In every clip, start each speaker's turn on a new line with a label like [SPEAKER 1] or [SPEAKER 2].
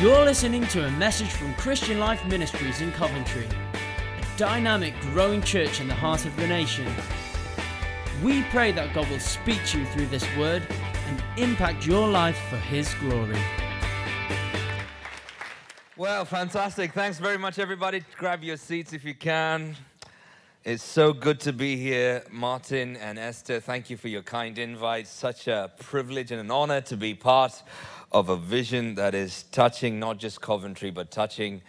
[SPEAKER 1] You're listening to a message from Christian Life Ministries in Coventry, a dynamic, growing church in the heart of the nation. We pray that God will speak to you through this word and impact your life for His glory.
[SPEAKER 2] Well, fantastic. Thanks very much, everybody. Grab your seats if you can. It's so good to be here, Martin and Esther. Thank you for your kind invite. Such a privilege and an honor to be part of a vision that is touching not just Coventry, but touching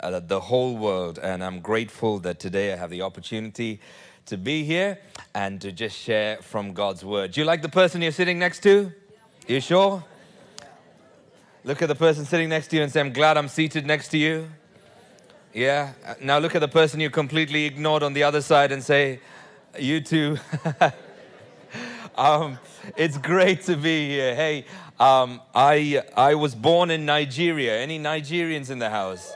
[SPEAKER 2] uh, the whole world. And I'm grateful that today I have the opportunity to be here and to just share from God's word. Do you like the person you're sitting next to? You sure? Look at the person sitting next to you and say, I'm glad I'm seated next to you. Yeah. Now look at the person you completely ignored on the other side and say, You too. um, it's great to be here. Hey, um, I, I was born in Nigeria. Any Nigerians in the house?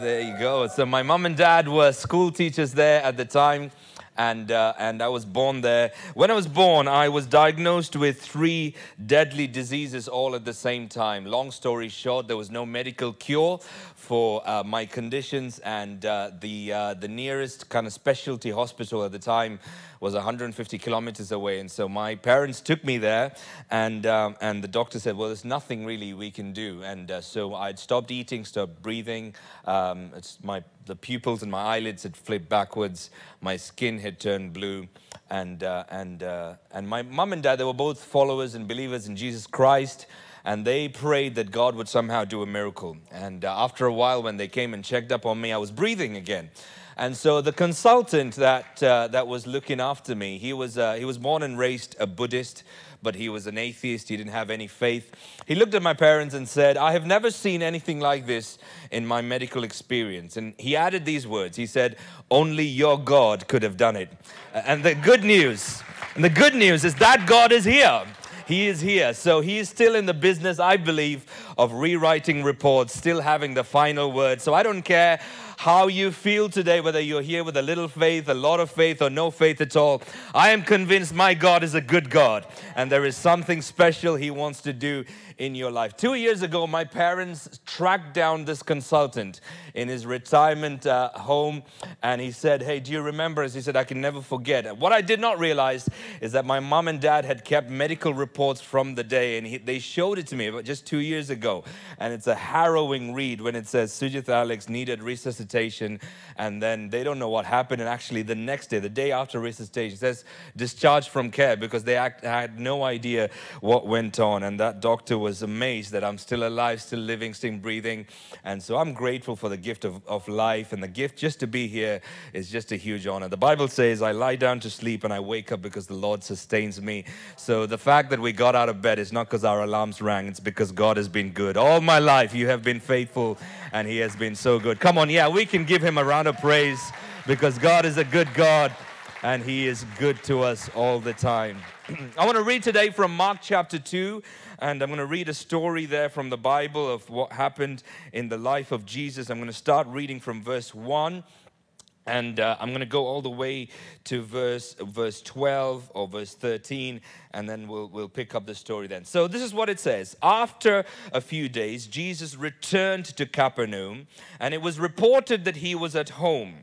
[SPEAKER 2] There you go. So my mom and dad were school teachers there at the time and, uh, and I was born there. When I was born, I was diagnosed with three deadly diseases all at the same time. Long story short, there was no medical cure for uh, my conditions, and uh, the, uh, the nearest kind of specialty hospital at the time was 150 kilometers away. And so my parents took me there, and, um, and the doctor said, Well, there's nothing really we can do. And uh, so I'd stopped eating, stopped breathing. Um, my, the pupils in my eyelids had flipped backwards, my skin had turned blue. And, uh, and, uh, and my mom and dad, they were both followers and believers in Jesus Christ and they prayed that God would somehow do a miracle. And uh, after a while, when they came and checked up on me, I was breathing again. And so the consultant that, uh, that was looking after me, he was, uh, he was born and raised a Buddhist, but he was an atheist. He didn't have any faith. He looked at my parents and said, I have never seen anything like this in my medical experience. And he added these words He said, Only your God could have done it. And the good news, and the good news is that God is here. He is here. So he is still in the business, I believe, of rewriting reports, still having the final word. So I don't care how you feel today, whether you're here with a little faith, a lot of faith, or no faith at all. I am convinced my God is a good God, and there is something special He wants to do in your life. Two years ago, my parents tracked down this consultant in his retirement uh, home, and he said, Hey, do you remember us? He said, I can never forget. What I did not realize is that my mom and dad had kept medical reports from the day, and he, they showed it to me just two years ago. And it's a harrowing read when it says Sujith Alex needed resuscitation, and then they don't know what happened. And actually, the next day, the day after resuscitation, says discharged from care because they act, had no idea what went on. And that doctor was amazed that I'm still alive, still living, still breathing. And so I'm grateful for the gift of, of life. And the gift just to be here is just a huge honor. The Bible says, I lie down to sleep and I wake up because the Lord sustains me. So the fact that we got out of bed is not because our alarms rang, it's because God has been good. All my life, you have been faithful and He has been so good. Come on, yeah, we can give Him a round of praise because God is a good God and He is good to us all the time. I want to read today from Mark chapter 2 and I'm going to read a story there from the Bible of what happened in the life of Jesus. I'm going to start reading from verse 1 and uh, I'm going to go all the way to verse verse 12 or verse 13, and then we'll we'll pick up the story then. So this is what it says: After a few days, Jesus returned to Capernaum, and it was reported that he was at home.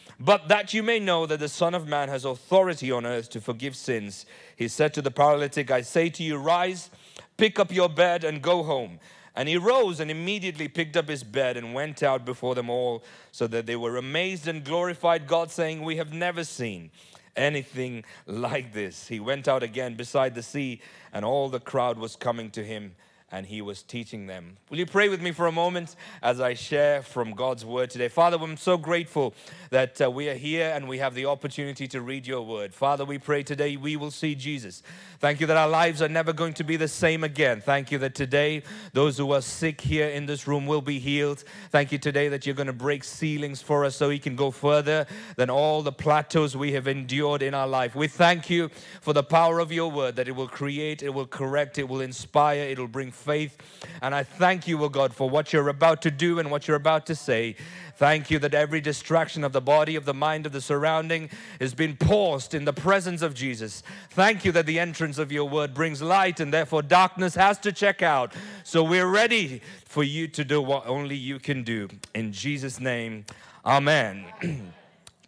[SPEAKER 2] But that you may know that the Son of Man has authority on earth to forgive sins, he said to the paralytic, I say to you, Rise, pick up your bed, and go home. And he rose and immediately picked up his bed and went out before them all, so that they were amazed and glorified God, saying, We have never seen anything like this. He went out again beside the sea, and all the crowd was coming to him and he was teaching them. Will you pray with me for a moment as I share from God's word today? Father, I'm so grateful that uh, we are here and we have the opportunity to read your word. Father, we pray today we will see Jesus. Thank you that our lives are never going to be the same again. Thank you that today those who are sick here in this room will be healed. Thank you today that you're going to break ceilings for us so we can go further than all the plateaus we have endured in our life. We thank you for the power of your word that it will create, it will correct, it will inspire, it will bring faith. And I thank you, O God, for what you're about to do and what you're about to say. Thank you that every distraction of the body, of the mind, of the surrounding has been paused in the presence of Jesus. Thank you that the entrance of your word brings light and therefore darkness has to check out. So we're ready for you to do what only you can do. In Jesus' name, amen.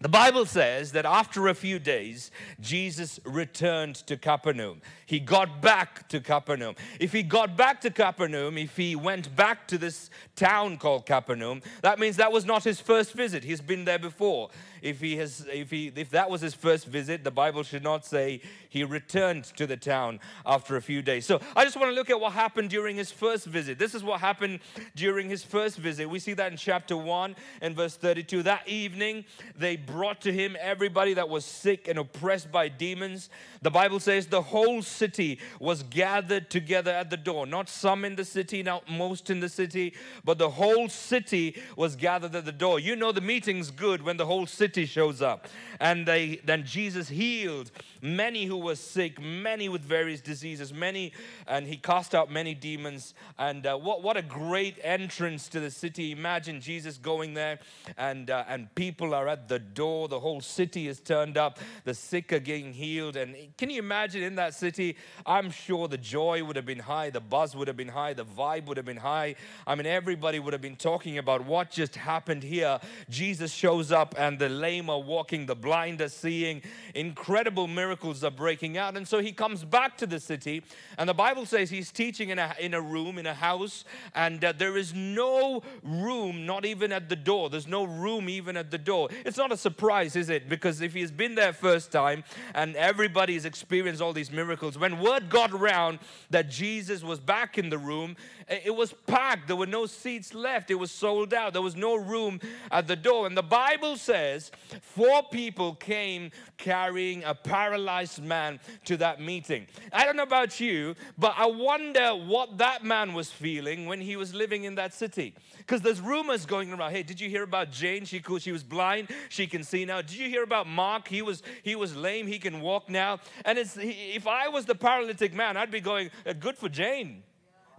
[SPEAKER 2] The Bible says that after a few days, Jesus returned to Capernaum. He got back to Capernaum. If he got back to Capernaum, if he went back to this town called Capernaum, that means that was not his first visit. He's been there before if he has if he if that was his first visit, the Bible should not say he returned to the town after a few days. So I just want to look at what happened during his first visit. This is what happened during his first visit. We see that in chapter 1 and verse 32. That evening they brought to him everybody that was sick and oppressed by demons. The Bible says the whole city was gathered together at the door. Not some in the city, not most in the city, but the whole city was gathered at the door. You know the meeting's good when the whole city city shows up. And they, then Jesus healed many who were sick, many with various diseases, many, and he cast out many demons. And uh, what, what a great entrance to the city. Imagine Jesus going there, and, uh, and people are at the door. The whole city is turned up. The sick are getting healed. And can you imagine in that city? I'm sure the joy would have been high, the buzz would have been high, the vibe would have been high. I mean, everybody would have been talking about what just happened here. Jesus shows up, and the lame are walking, the blind are seeing. Incredible miracles are breaking out. And so he comes back to the city, and the Bible says he's teaching in a, in a room, in a house, and uh, there is no room, not even at the door. There's no room even at the door. It's not a surprise, is it? Because if he's been there first time and everybody's experienced all these miracles, when word got around that Jesus was back in the room, it was packed. There were no seats left. It was sold out. There was no room at the door. And the Bible says four people came carrying a paralyzed man to that meeting. I don't know about you, but I wonder what that man was feeling when he was living in that city. Because there's rumors going around. Hey, did you hear about Jane? She, she was blind. She can see now. Did you hear about Mark? He was, he was lame. He can walk now. And it's, if I was the paralytic man, I'd be going, uh, good for Jane.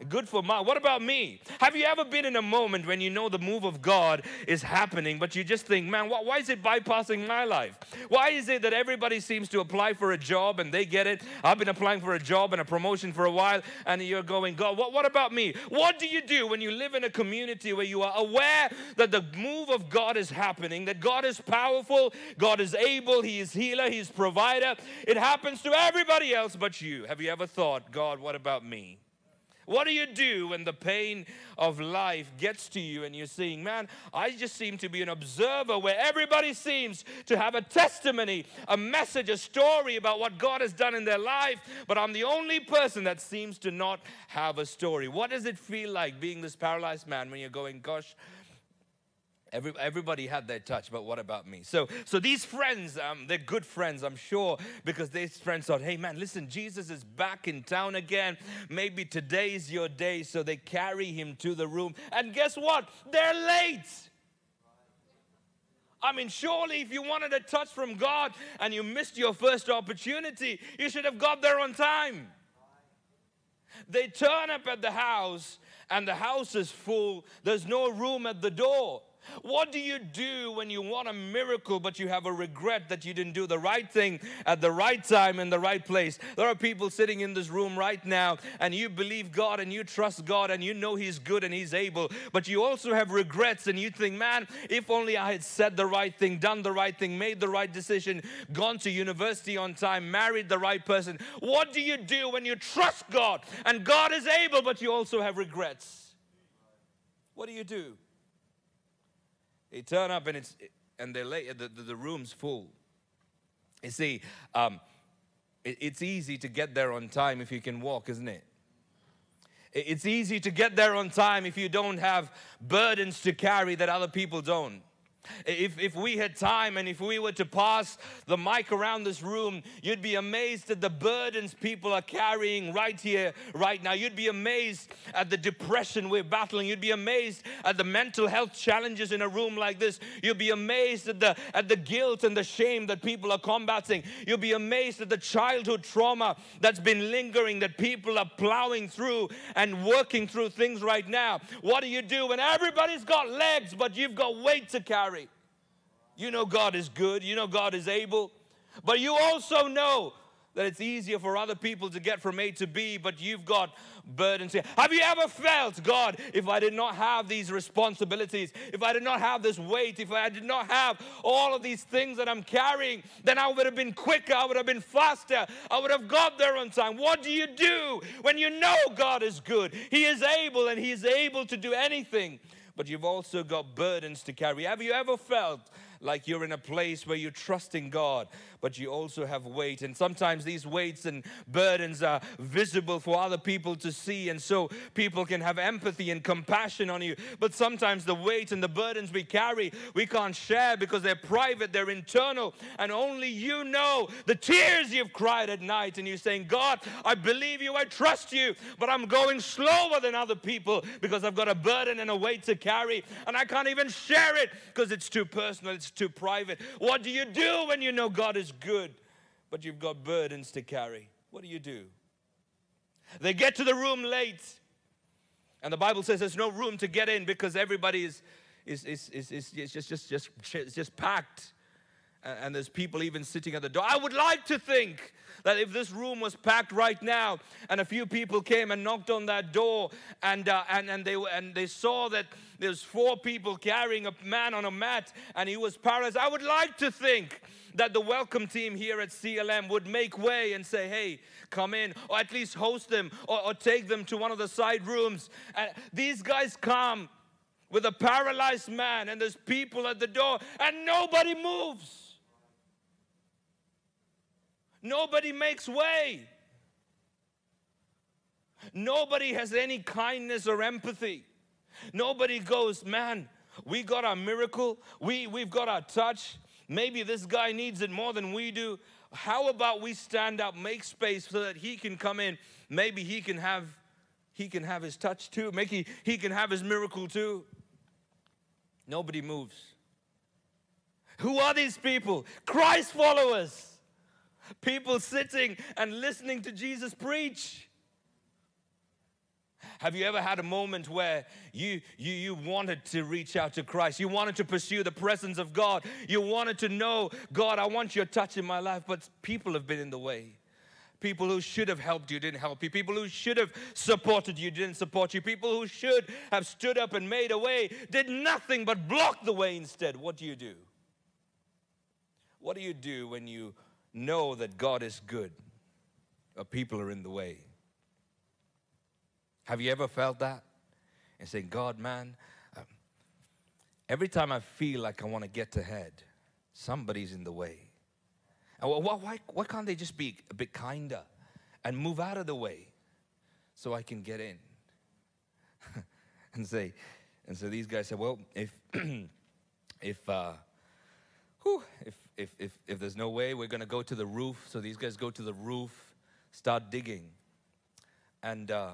[SPEAKER 2] Good for my. What about me? Have you ever been in a moment when you know the move of God is happening, but you just think, man, why is it bypassing my life? Why is it that everybody seems to apply for a job and they get it? I've been applying for a job and a promotion for a while, and you're going, God, what, what about me? What do you do when you live in a community where you are aware that the move of God is happening, that God is powerful, God is able, He is healer, He's provider? It happens to everybody else but you. Have you ever thought, God, what about me? What do you do when the pain of life gets to you and you're seeing, man, I just seem to be an observer where everybody seems to have a testimony, a message, a story about what God has done in their life, but I'm the only person that seems to not have a story. What does it feel like being this paralyzed man when you're going, gosh, Every, everybody had their touch, but what about me? So, so these friends, um, they're good friends, I'm sure, because these friends thought, hey man, listen, Jesus is back in town again. Maybe today's your day. So they carry him to the room. And guess what? They're late. I mean, surely if you wanted a touch from God and you missed your first opportunity, you should have got there on time. They turn up at the house and the house is full. There's no room at the door. What do you do when you want a miracle but you have a regret that you didn't do the right thing at the right time in the right place? There are people sitting in this room right now and you believe God and you trust God and you know He's good and He's able, but you also have regrets and you think, man, if only I had said the right thing, done the right thing, made the right decision, gone to university on time, married the right person. What do you do when you trust God and God is able but you also have regrets? What do you do? They turn up and it's and they're late. The, the, the room's full. You see, um, it, it's easy to get there on time if you can walk, isn't? It- It's easy to get there on time if you don't have burdens to carry that other people don't. If, if we had time and if we were to pass the mic around this room, you'd be amazed at the burdens people are carrying right here, right now. You'd be amazed at the depression we're battling. You'd be amazed at the mental health challenges in a room like this. You'd be amazed at the, at the guilt and the shame that people are combating. You'd be amazed at the childhood trauma that's been lingering, that people are plowing through and working through things right now. What do you do when everybody's got legs, but you've got weight to carry? You know God is good, you know God is able, but you also know that it's easier for other people to get from A to B, but you've got burdens here. Have you ever felt, God, if I did not have these responsibilities, if I did not have this weight, if I did not have all of these things that I'm carrying, then I would have been quicker, I would have been faster, I would have got there on time. What do you do when you know God is good? He is able and He is able to do anything, but you've also got burdens to carry. Have you ever felt like you're in a place where you're trusting God, but you also have weight. And sometimes these weights and burdens are visible for other people to see, and so people can have empathy and compassion on you. But sometimes the weight and the burdens we carry, we can't share because they're private, they're internal, and only you know the tears you've cried at night. And you're saying, God, I believe you, I trust you, but I'm going slower than other people because I've got a burden and a weight to carry, and I can't even share it because it's too personal, it's too private. What do you do when you know God is good, but you've got burdens to carry? What do you do? They get to the room late, and the Bible says there's no room to get in because everybody is, is, is, is, is, just, just, just, just packed. And there's people even sitting at the door. I would like to think that if this room was packed right now and a few people came and knocked on that door and, uh, and, and, they, and they saw that there's four people carrying a man on a mat and he was paralyzed, I would like to think that the welcome team here at CLM would make way and say, hey, come in, or at least host them, or, or take them to one of the side rooms. And these guys come with a paralyzed man, and there's people at the door, and nobody moves. Nobody makes way. Nobody has any kindness or empathy. Nobody goes, man, we got our miracle, we, we've got our touch. Maybe this guy needs it more than we do. How about we stand up, make space so that he can come in? Maybe he can have he can have his touch too. Maybe he can have his miracle too. Nobody moves. Who are these people? Christ followers. People sitting and listening to Jesus preach. Have you ever had a moment where you, you, you wanted to reach out to Christ? You wanted to pursue the presence of God. You wanted to know, God, I want your touch in my life, but people have been in the way. People who should have helped you didn't help you. People who should have supported you didn't support you. People who should have stood up and made a way did nothing but block the way instead. What do you do? What do you do when you know that God is good, but people are in the way? Have you ever felt that? And saying, God, man, um, every time I feel like I want to get ahead, somebody's in the way. And wh- wh- why, why can't they just be a bit kinder and move out of the way so I can get in? and say, and so these guys said, well, if if uh, whew, if, if if if there's no way, we're gonna go to the roof. So these guys go to the roof, start digging, and uh,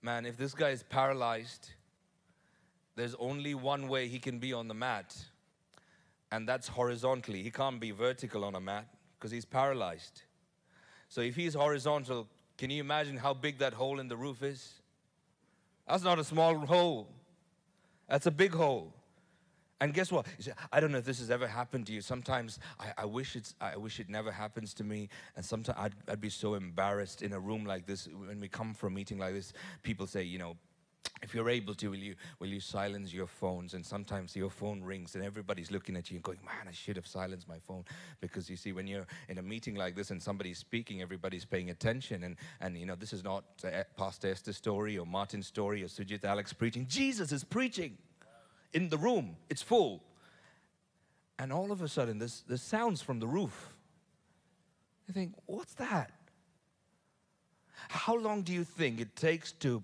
[SPEAKER 2] man, if this guy is paralyzed, there's only one way he can be on the mat, and that's horizontally. He can't be vertical on a mat because he's paralyzed. So if he's horizontal, can you imagine how big that hole in the roof is? That's not a small hole. That's a big hole. And guess what? I don't know if this has ever happened to you. Sometimes I, I wish it's I wish it never happens to me. And sometimes I'd, I'd be so embarrassed in a room like this when we come from a meeting like this. People say, you know, if you're able to, will you will you silence your phones? And sometimes your phone rings and everybody's looking at you and going, Man, I should have silenced my phone. Because you see, when you're in a meeting like this and somebody's speaking, everybody's paying attention. And and you know, this is not uh, Pastor Esther's story or Martin's story or Sujit Alex preaching. Jesus is preaching in the room. It's full. and all of a sudden, there's, this sounds from the roof. You think, what's that? How long do you think it takes to,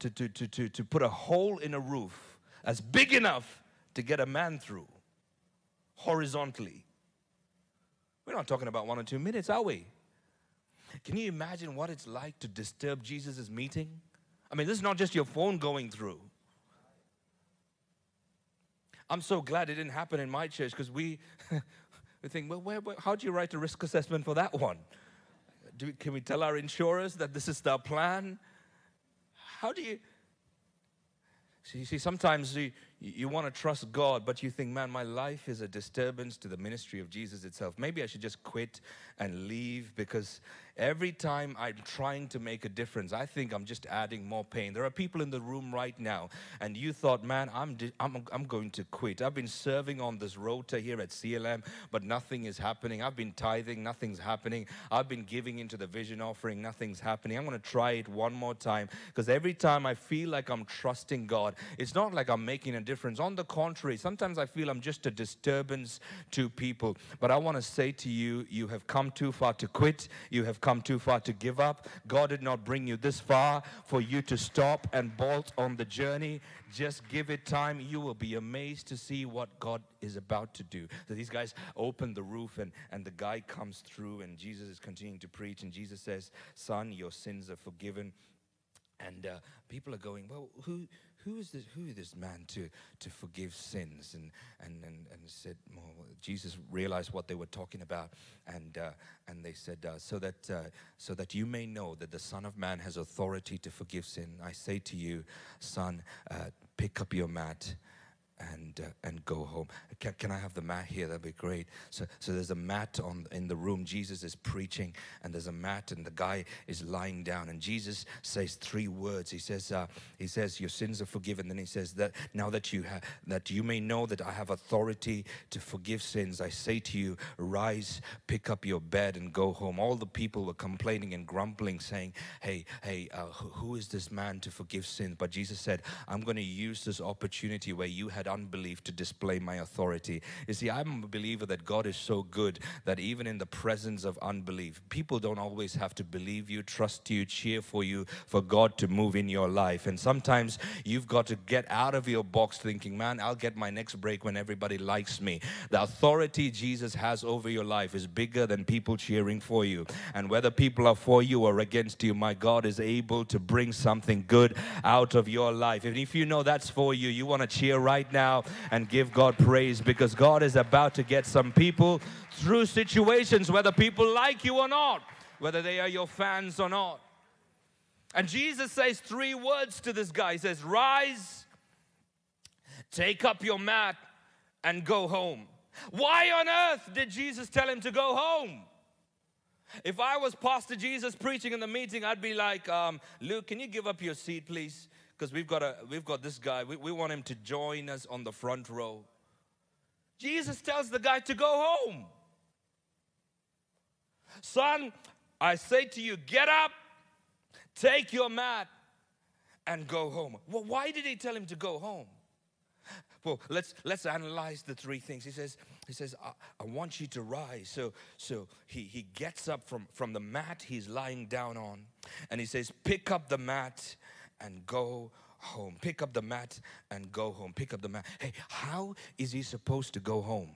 [SPEAKER 2] to, to, to, to, to put a hole in a roof as big enough to get a man through horizontally? We're not talking about one or two minutes, are we? Can you imagine what it's like to disturb Jesus' meeting? I mean, this is not just your phone going through. I'm so glad it didn't happen in my church because we, we think, well, where, where, how do you write a risk assessment for that one? Do, can we tell our insurers that this is their plan? How do you? See, see sometimes you, you want to trust God, but you think, man, my life is a disturbance to the ministry of Jesus itself. Maybe I should just quit and leave because every time I'm trying to make a difference, I think I'm just adding more pain. There are people in the room right now, and you thought, man, I'm, I'm, I'm going to quit. I've been serving on this rota here at CLM, but nothing is happening. I've been tithing, nothing's happening. I've been giving into the vision offering, nothing's happening. I'm going to try it one more time because every time I feel like I'm trusting God, it's not like I'm making a difference. On the contrary, sometimes I feel I'm just a disturbance to people. But I want to say to you, you have come too far to quit. You have come too far to give up. God did not bring you this far for you to stop and bolt on the journey. Just give it time. You will be amazed to see what God is about to do. So these guys open the roof and, and the guy comes through and Jesus is continuing to preach and Jesus says, son, your sins are forgiven. And uh, people are going, well, who, who is this, who is this man to, to forgive sins? And, and, and, and said, well, Jesus realized what they were talking about. And, uh, and they said, uh, so, that, uh, so that you may know that the Son of Man has authority to forgive sin, I say to you, son, uh, pick up your mat and uh, and go home. Can, can I have the mat here? That'd be great. So so there's a mat on in the room. Jesus is preaching, and there's a mat, and the guy is lying down. And Jesus says three words. He says uh, he says your sins are forgiven. Then he says that now that you that you may know that I have authority to forgive sins. I say to you, rise, pick up your bed, and go home. All the people were complaining and grumbling, saying, Hey hey, uh, who is this man to forgive sins? But Jesus said, I'm going to use this opportunity where you had unbelief to display my authority. You see, I'm a believer that God is so good that even in the presence of unbelief, people don't always have to believe you, trust you, cheer for you, for God to move in your life. And sometimes you've got to get out of your box thinking, man, I'll get my next break when everybody likes me. The authority Jesus has over your life is bigger than people cheering for you. And whether people are for you or against you, my God is able to bring something good out of your life. And if you know that's for you, you want to cheer right now and give God praise because God is about to get some people through situations, whether people like you or not, whether they are your fans or not. And Jesus says three words to this guy He says, Rise, take up your mat, and go home. Why on earth did Jesus tell him to go home? If I was Pastor Jesus preaching in the meeting, I'd be like, um, Luke, can you give up your seat, please? Because we've got a we've got this guy. We, we want him to join us on the front row. Jesus tells the guy to go home. Son, I say to you, get up, take your mat, and go home. Well, why did he tell him to go home? Well, let's let's analyze the three things. He says, he says, I, I, want you to rise. So so he he gets up from, from the mat he's lying down on, and he says, pick up the mat and go home. Pick up the mat and go home. Pick up the mat. Hey, how is he supposed to go home?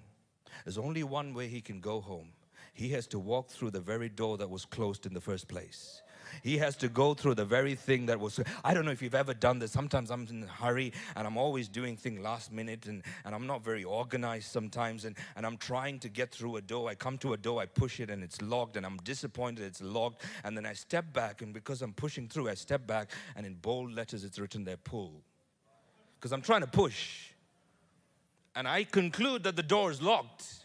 [SPEAKER 2] There's only one way he can go home. He has to walk through the very door that was closed in the first place. He has to go through the very thing that was. I don't know if you've ever done this. Sometimes I'm in a hurry and I'm always doing things last minute and, and I'm not very organized sometimes and, and I'm trying to get through a door. I come to a door, I push it and it's locked and I'm disappointed it's locked. And then I step back and because I'm pushing through, I step back and in bold letters it's written there, pull. Because I'm trying to push. And I conclude that the door is locked.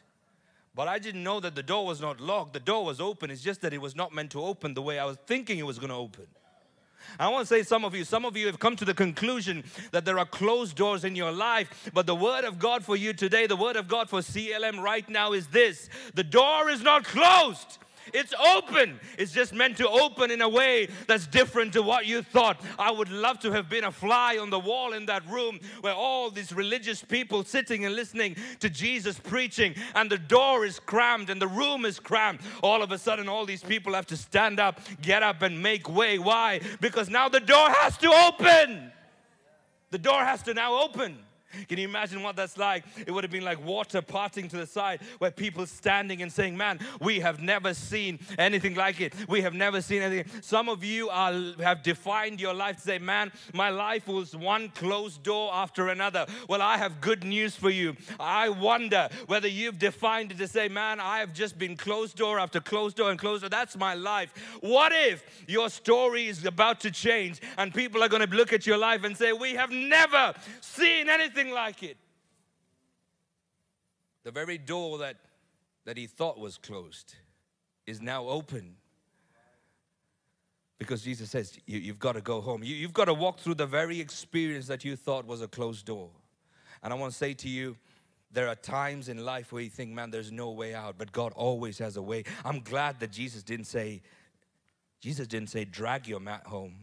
[SPEAKER 2] But I didn't know that the door was not locked. The door was open. It's just that it was not meant to open the way I was thinking it was going to open. I want to say some of you, some of you have come to the conclusion that there are closed doors in your life, but the word of God for you today, the word of God for CLM right now is this the door is not closed, It's open. It's just meant to open in a way that's different to what you thought. I would love to have been a fly on the wall in that room where all these religious people sitting and listening to Jesus preaching, and the door is crammed and the room is crammed. All of a sudden, all these people have to stand up, get up, and make way. Why? Because now the door has to open. The door has to now open. Can you imagine what that's like? It would have been like water parting to the side, where people standing and saying, Man, we have never seen anything like it. We have never seen anything. Some of you are, have defined your life to say, Man, my life was one closed door after another. Well, I have good news for you. I wonder whether you've defined it to say, Man, I have just been closed door after closed door and closed door. That's my life. What if your story is about to change and people are going to look at your life and say, We have never seen anything like it. The very door that, that he thought was closed is now open. Because Jesus says, you, have got to go home. You, you've got to walk through the very experience that you thought was a closed door. And I want to say to you, there are times in life where you think, man, there's no way out, but God always has a way. I'm glad that Jesus didn't say, Jesus didn't say, drag your mat home.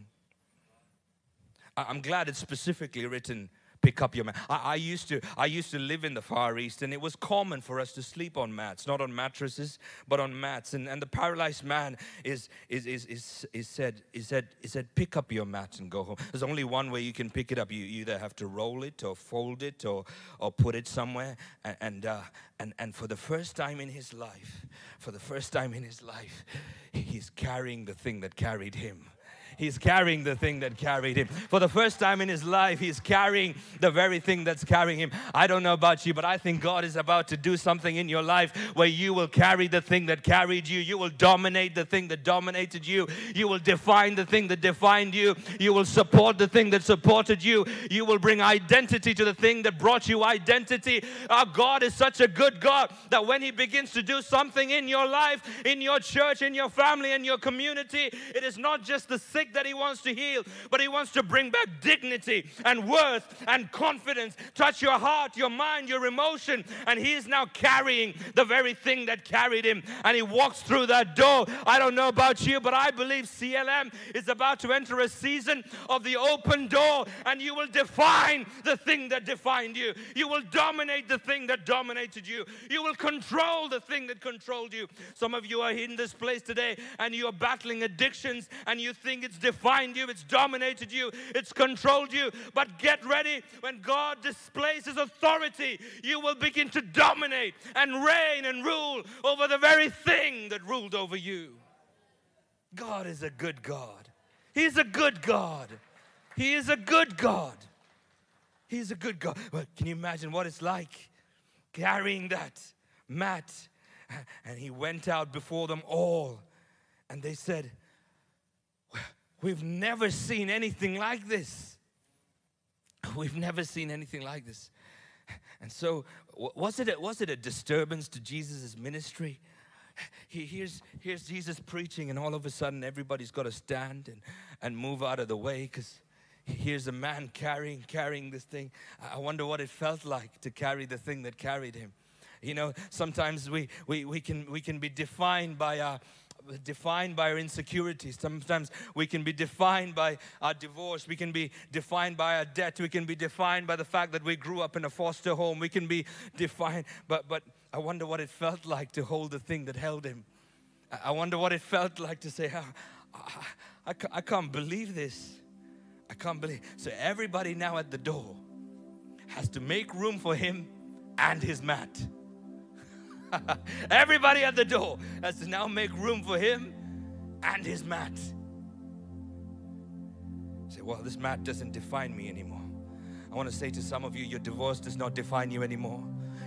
[SPEAKER 2] I'm glad it's specifically written, pick up your mat. I, I, used to I used to live in the Far East, and it was common for us to sleep on mats, not on mattresses, but on mats. And, and the paralyzed man is is, is is is said is said is said pick up your mat and go home. There's only one way you can pick it up. You either have to roll it or fold it or or put it somewhere. And and uh, and, and for the first time in his life, for the first time in his life, he's carrying the thing that carried him. He's carrying the thing that carried him. For the first time in his life, he's carrying the very thing that's carrying him. I don't know about you, but I think God is about to do something in your life where you will carry the thing that carried you. You will dominate the thing that dominated you. You will define the thing that defined you. You will support the thing that supported you. You will bring identity to the thing that brought you identity. Our God is such a good God that when He begins to do something in your life, in your church, in your family, in your community, it is not just the sick sick that He wants to heal, but He wants to bring back dignity and worth and confidence, touch your heart, your mind, your emotion. And He is now carrying the very thing that carried Him. And He walks through that door. I don't know about you, but I believe CLM is about to enter a season of the open door, and you will define the thing that defined you. You will dominate the thing that dominated you. You will control the thing that controlled you. Some of you are in this place today and you are battling addictions and you think it's it's defined you, it's dominated you, it's controlled you. But get ready when God displays His authority, you will begin to dominate and reign and rule over the very thing that ruled over you. God is a good God. He's a good God. He is a good God. He's a good God. Well, can you imagine what it's like carrying that mat? And he went out before them all, and they said, We've never seen anything like this. We've never seen anything like this. And so, was it a, was it a disturbance to Jesus' ministry? He, here's, Jesus preaching, and all of a sudden, everybody's got to stand and, and move out of the way because here's a man carrying carrying this thing. I wonder what it felt like to carry the thing that carried him. You know, sometimes we, we, we, can, we can be defined by our defined by our insecurities. Sometimes we can be defined by our divorce. We can be defined by our debt. We can be defined by the fact that we grew up in a foster home. We can be defined, but, but I wonder what it felt like to hold the thing that held him. I wonder what it felt like to say, oh, I, I, I can't believe this. I can't believe. So everybody now at the door has to make room for him and his mat. Everybody at the door has to now make room for him and his mat. Say, well, this mat doesn't define me anymore. I want to say to some of you, your divorce does not define you anymore.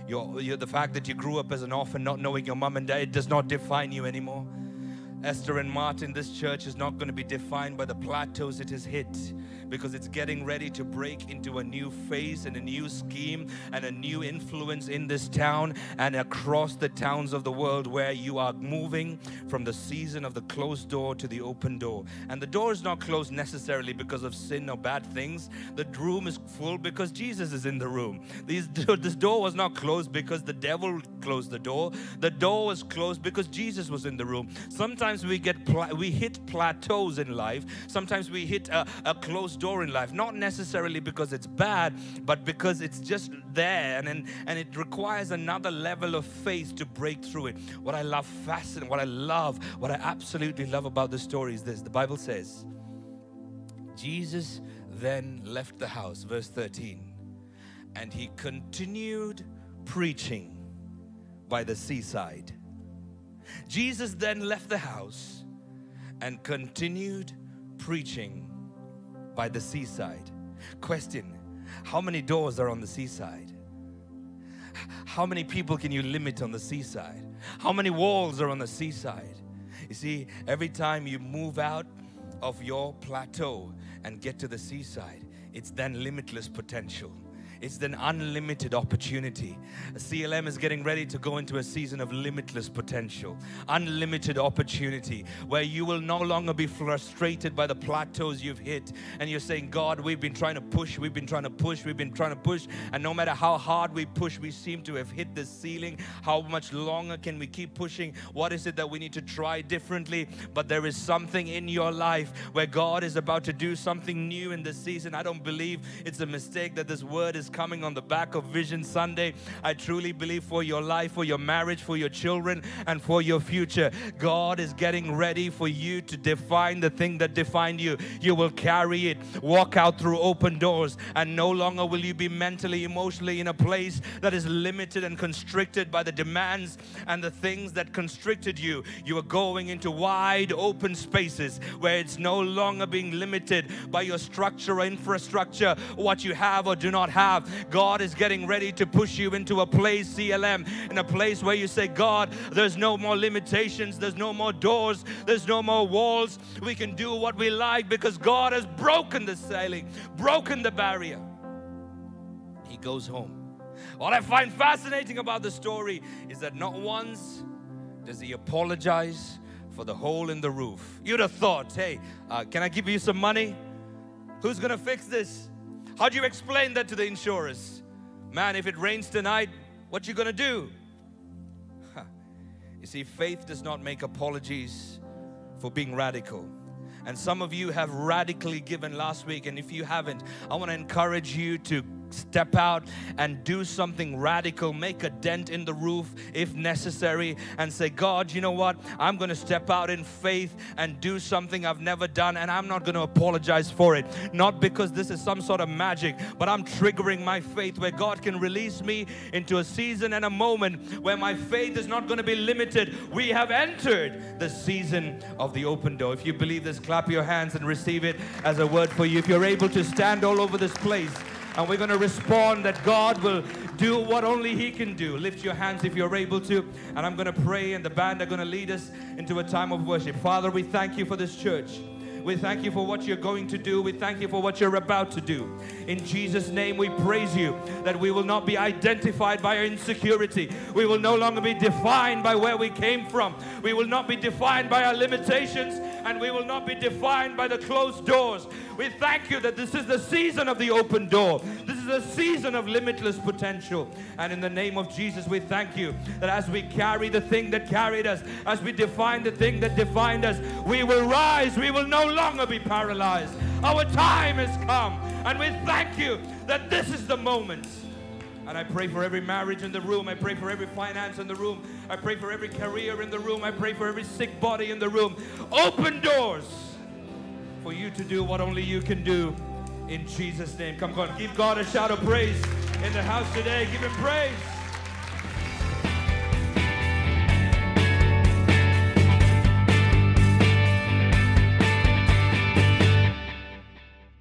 [SPEAKER 2] Your, your, the fact that you grew up as an orphan, not knowing your mom and dad, it does not define you anymore. Esther and Martin, this church is not going to be defined by the plateaus it has hit because it's getting ready to break into a new phase and a new scheme and a new influence in this town and across the towns of the world where you are moving from the season of the closed door to the open door. And the door is not closed necessarily because of sin or bad things. The room is full because Jesus is in the room. These, this door was not closed because the devil closed the door. The door was closed because Jesus was in the room. Sometimes we get we hit plateaus in life. Sometimes we hit a, a closed door in life, not necessarily because it's bad, but because it's just there and, and, and it requires another level of faith to break through it. What I love fascinating, what I love, what I absolutely love about the story is this. The Bible says, Jesus then left the house, verse 13, and he continued preaching by the seaside. Jesus then left the house and continued preaching by the seaside. Question How many doors are on the seaside? How many people can you limit on the seaside? How many walls are on the seaside? You see, every time you move out of your plateau and get to the seaside, it's then limitless potential. It's an unlimited opportunity. CLM is getting ready to go into a season of limitless potential, unlimited opportunity, where you will no longer be frustrated by the plateaus you've hit. And you're saying, God, we've been trying to push, we've been trying to push, we've been trying to push. And no matter how hard we push, we seem to have hit the ceiling. How much longer can we keep pushing? What is it that we need to try differently? But there is something in your life where God is about to do something new in this season. I don't believe it's a mistake that this word is coming on the back of Vision Sunday. I truly believe for your life, for your marriage, for your children, and for your future. God is getting ready for you to define the thing that defined you. You will carry it, walk out through open doors, and no longer will you be mentally, emotionally in a place that is limited and constricted by the demands and the things that constricted you. You are going into wide open spaces where it's no longer being limited by your structure or infrastructure, what you have or do not have have. God is getting ready to push you into a place, CLM, in a place where you say, God, there's no more limitations, there's no more doors, there's no more walls. We can do what we like because God has broken the ceiling, broken the barrier. He goes home. What I find fascinating about the story is that not once does he apologize for the hole in the roof. You'd have thought, hey, uh, can I give you some money? Who's gonna fix this? How do you explain that to the insurers? Man, if it rains tonight, what you gonna do? You see, faith does not make apologies for being radical. And some of you have radically given last week, and if you haven't, I want to encourage you to step out and do something radical, make a dent in the roof if necessary, and say, God, you know what? I'm going to step out in faith and do something I've never done, and I'm not going to apologize for it. Not because this is some sort of magic, but I'm triggering my faith where God can release me into a season and a moment where my faith is not going to be limited. We have entered the season of the open door. If you believe this, clap your hands and receive it as a word for you. If you're able to stand all over this place, and we're going to respond that God will do what only He can do. Lift your hands if you're able to. And I'm going to pray, and the band are going to lead us into a time of worship. Father, we thank you for this church. We thank you for what you're going to do. We thank you for what you're about to do. In Jesus' name, we praise you that we will not be identified by our insecurity. We will no longer be defined by where we came from. We will not be defined by our limitations, and we will not be defined by the closed doors. We thank you that this is the season of the open door. This is a season of limitless potential. And in the name of Jesus, we thank you that as we carry the thing that carried us, as we define the thing that defined us, we will rise. We will no longer be paralyzed. Our time has come, and we thank you that this is the moment. And I pray for every marriage in the room. I pray for every finance in the room. I pray for every career in the room. I pray for every sick body in the room. Open doors for you to do what only you can do in Jesus' name. Come on, give God a shout of praise in the house today. Give him praise.